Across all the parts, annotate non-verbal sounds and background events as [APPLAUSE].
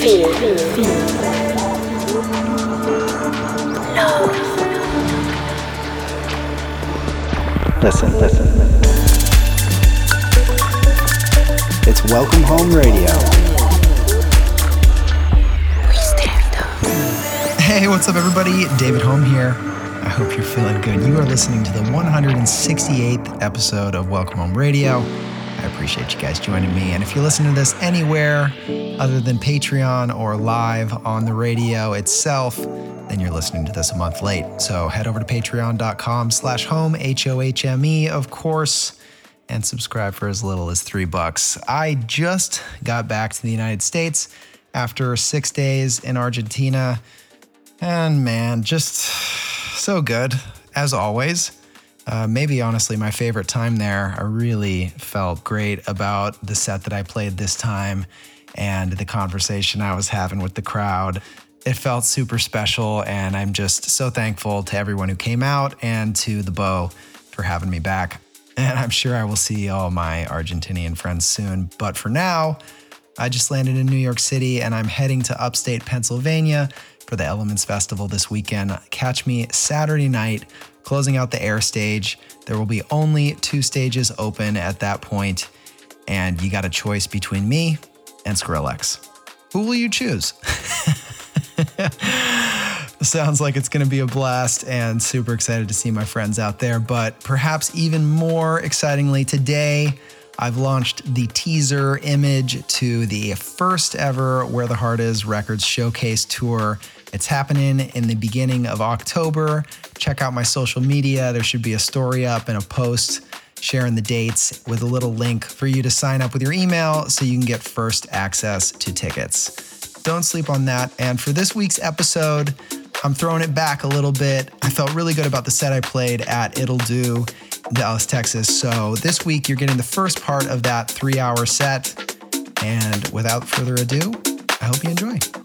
Feel. Feel. Listen, listen. It's Welcome Hohme Radio. Hey, what's up, everybody? David Hohme here. I hope you're feeling good. You are listening to the 168th episode of Welcome Hohme Radio. Appreciate you guys joining me. And if you're listening to this anywhere other than Patreon or live on the radio itself, then you're listening to this a month late. So head over to patreon.com slash hohme, H-O-H-M-E, of course, and subscribe for as little as three bucks. I just got back to the United States after six days in Argentina. And man, just so good, as always. Uh, maybe honestly, my favorite time there. I really felt great about the set that I played this time and the conversation I was having with the crowd. It felt super special, and I'm just so thankful to everyone who came out and to the Bow for having me back. And I'm sure I will see all my Argentinian friends soon. But for now, I just landed in New York City and I'm heading to upstate Pennsylvania for the Elements Festival this weekend. Catch me Saturday night closing out the air stage. There will be only two stages open at that point, and you got a choice between me and Skrillex. Who will you choose? [LAUGHS] Sounds like it's going to be a blast and super excited to see my friends out there. But perhaps even more excitingly, today I've launched the teaser image to the first ever Where the Heart Is Records Showcase Tour. It's happening in the beginning of October. Check out my social media. There should be a story up and a post sharing the dates with a little link for you to sign up with your email so you can get first access to tickets. Don't sleep on that. And for this week's episode, I'm throwing it back a little bit. I felt really good about the set I played at It'll Do, Dallas, Texas. So this week, you're getting the first part of that three hour set. And without further ado, I hope you enjoy.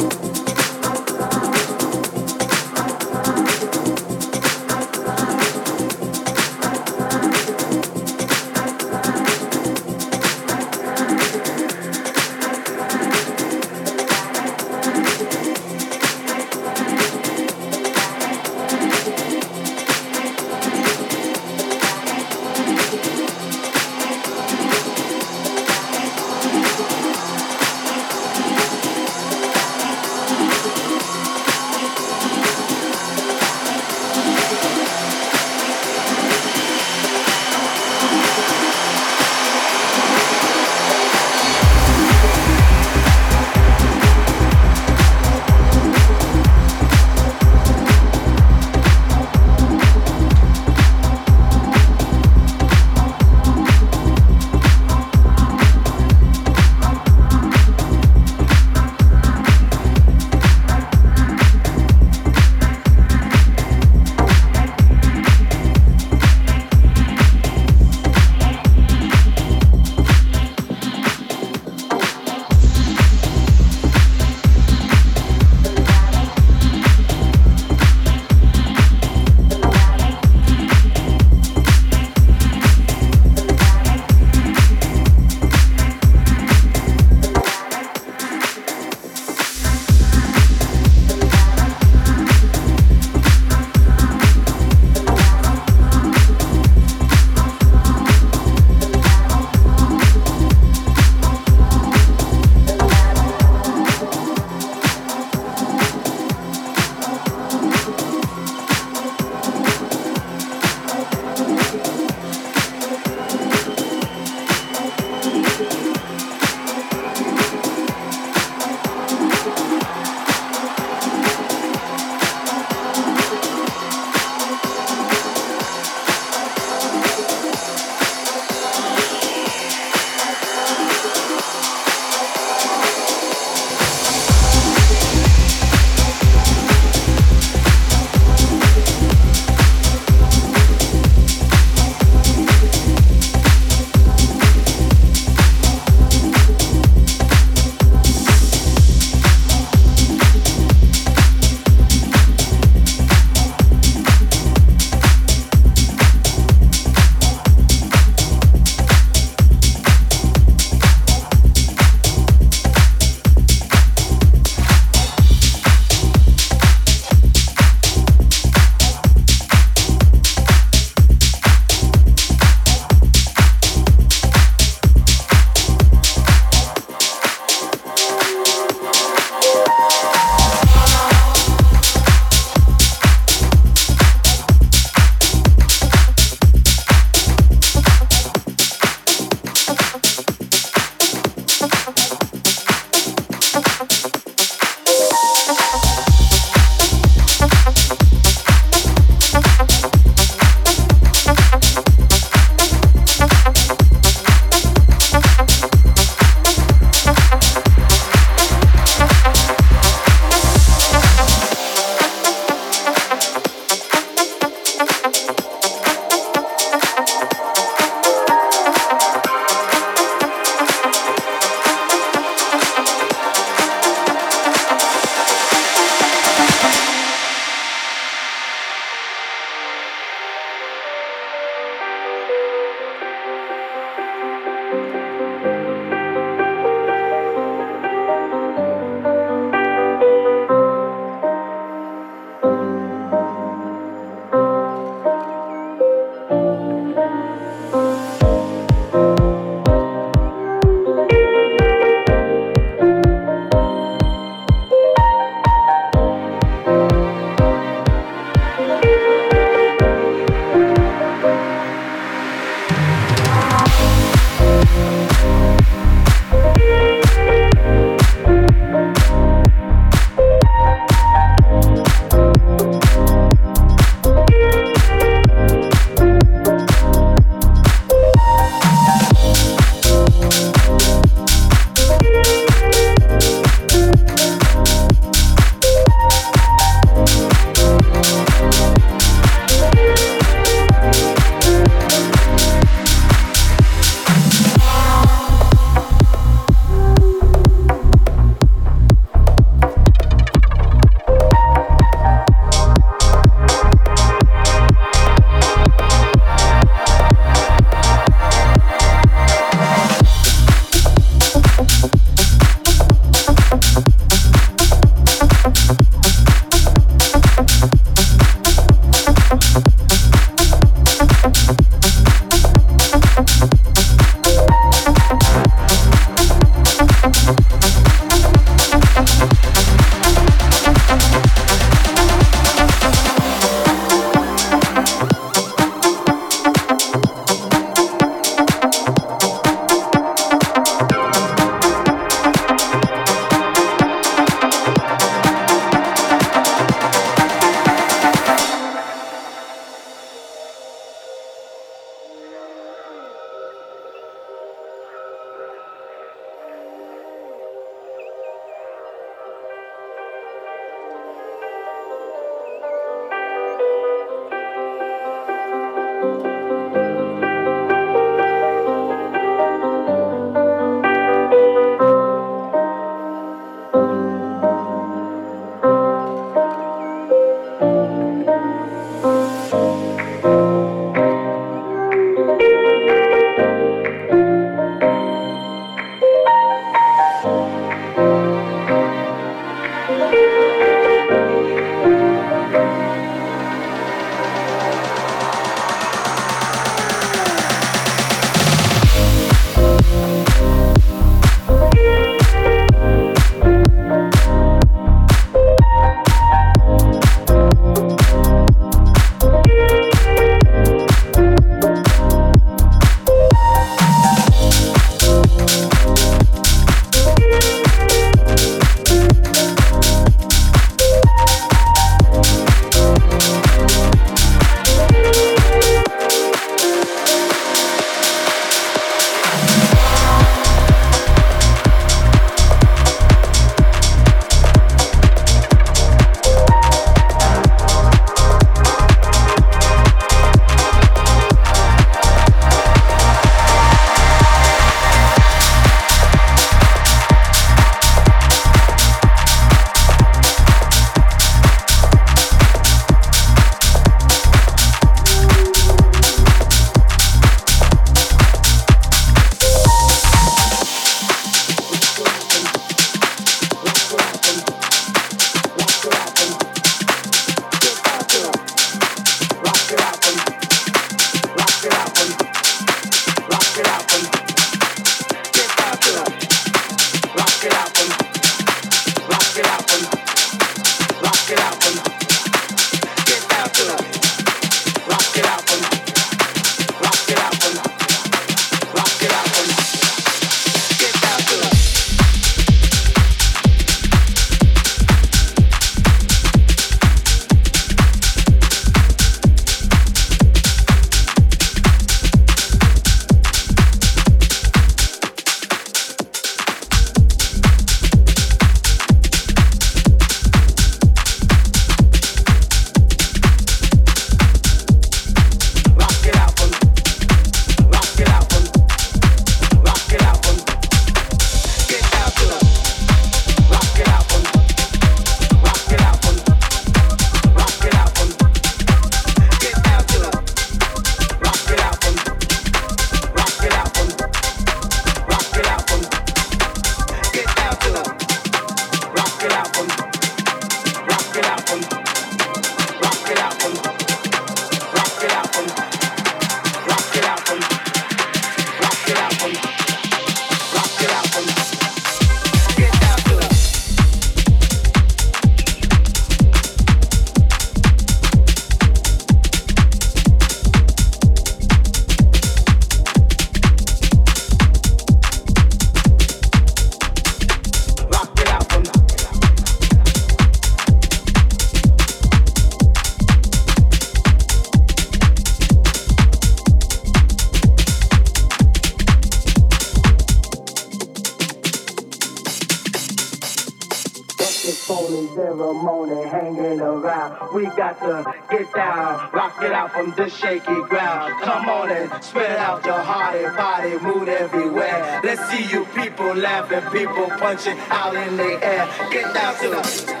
ground. Come on and spread out your heart and body, move everywhere. Let's see you people laughing, people punching out in the air. Get down to the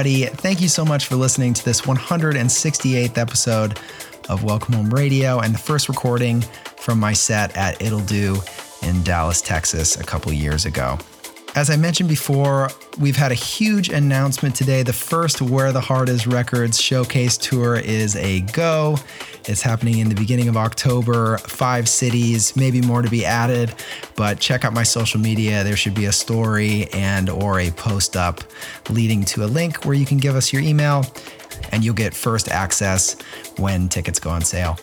Everybody. Thank you so much for listening to this 168th episode of Welcome Hohme Radio and the first recording from my set at It'll Do in Dallas, Texas, a couple years ago. As I mentioned before, we've had a huge announcement today. The first Where the Heart Is Records showcase tour is a go. It's happening in the beginning of October, five cities, maybe more to be added, but check out my social media. There should be a story and or a post up leading to a link where you can give us your email and you'll get first access when tickets go on sale.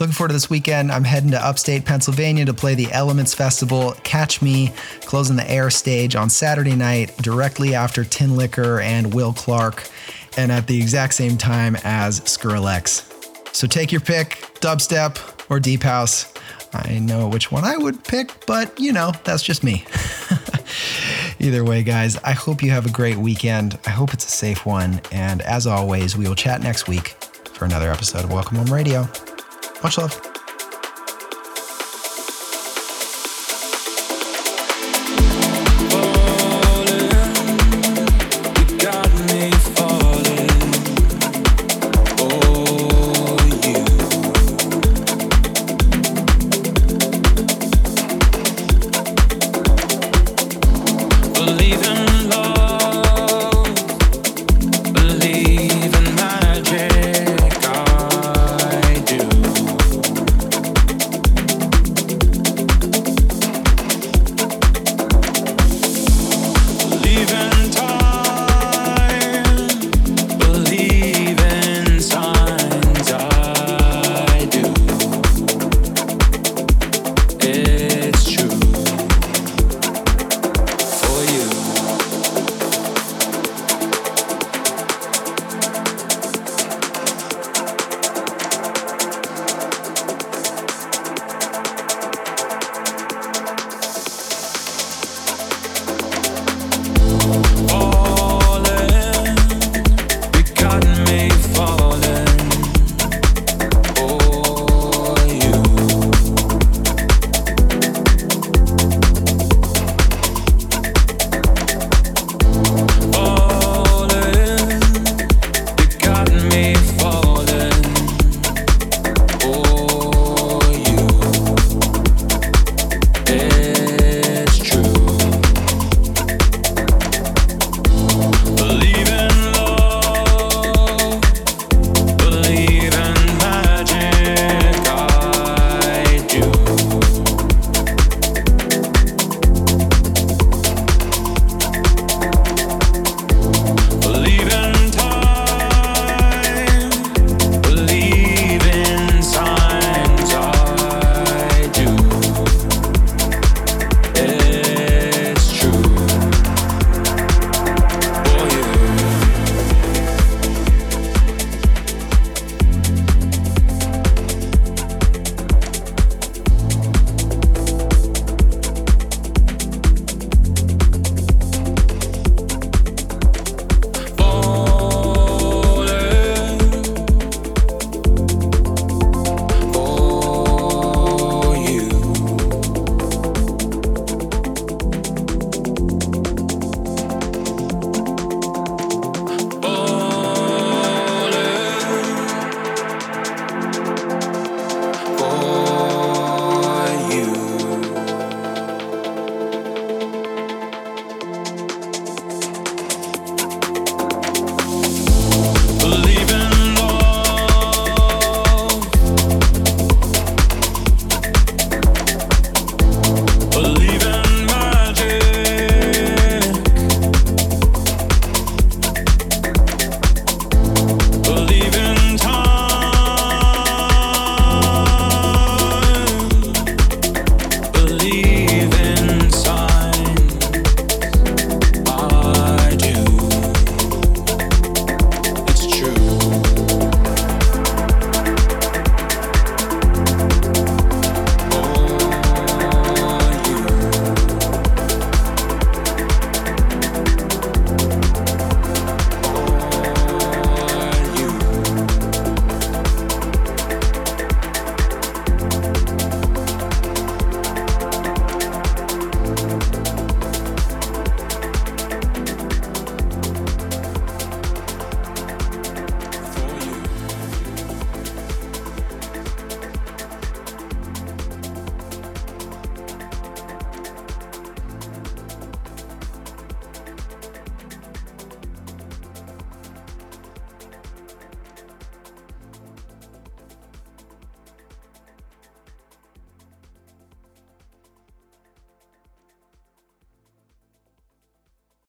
Looking forward to this weekend. I'm heading to upstate Pennsylvania to play the Elements Festival. Catch me closing the air stage on Saturday night, directly after Tinlicker and Will Clark, and at the exact same time as Skrillex. So take your pick dubstep or deep house. I know which one I would pick, but you know, that's just me. [LAUGHS] Either way, guys, I hope you have a great weekend. I hope it's a safe one. And as always, we will chat next week for another episode of Welcome Hohme Radio. Much love.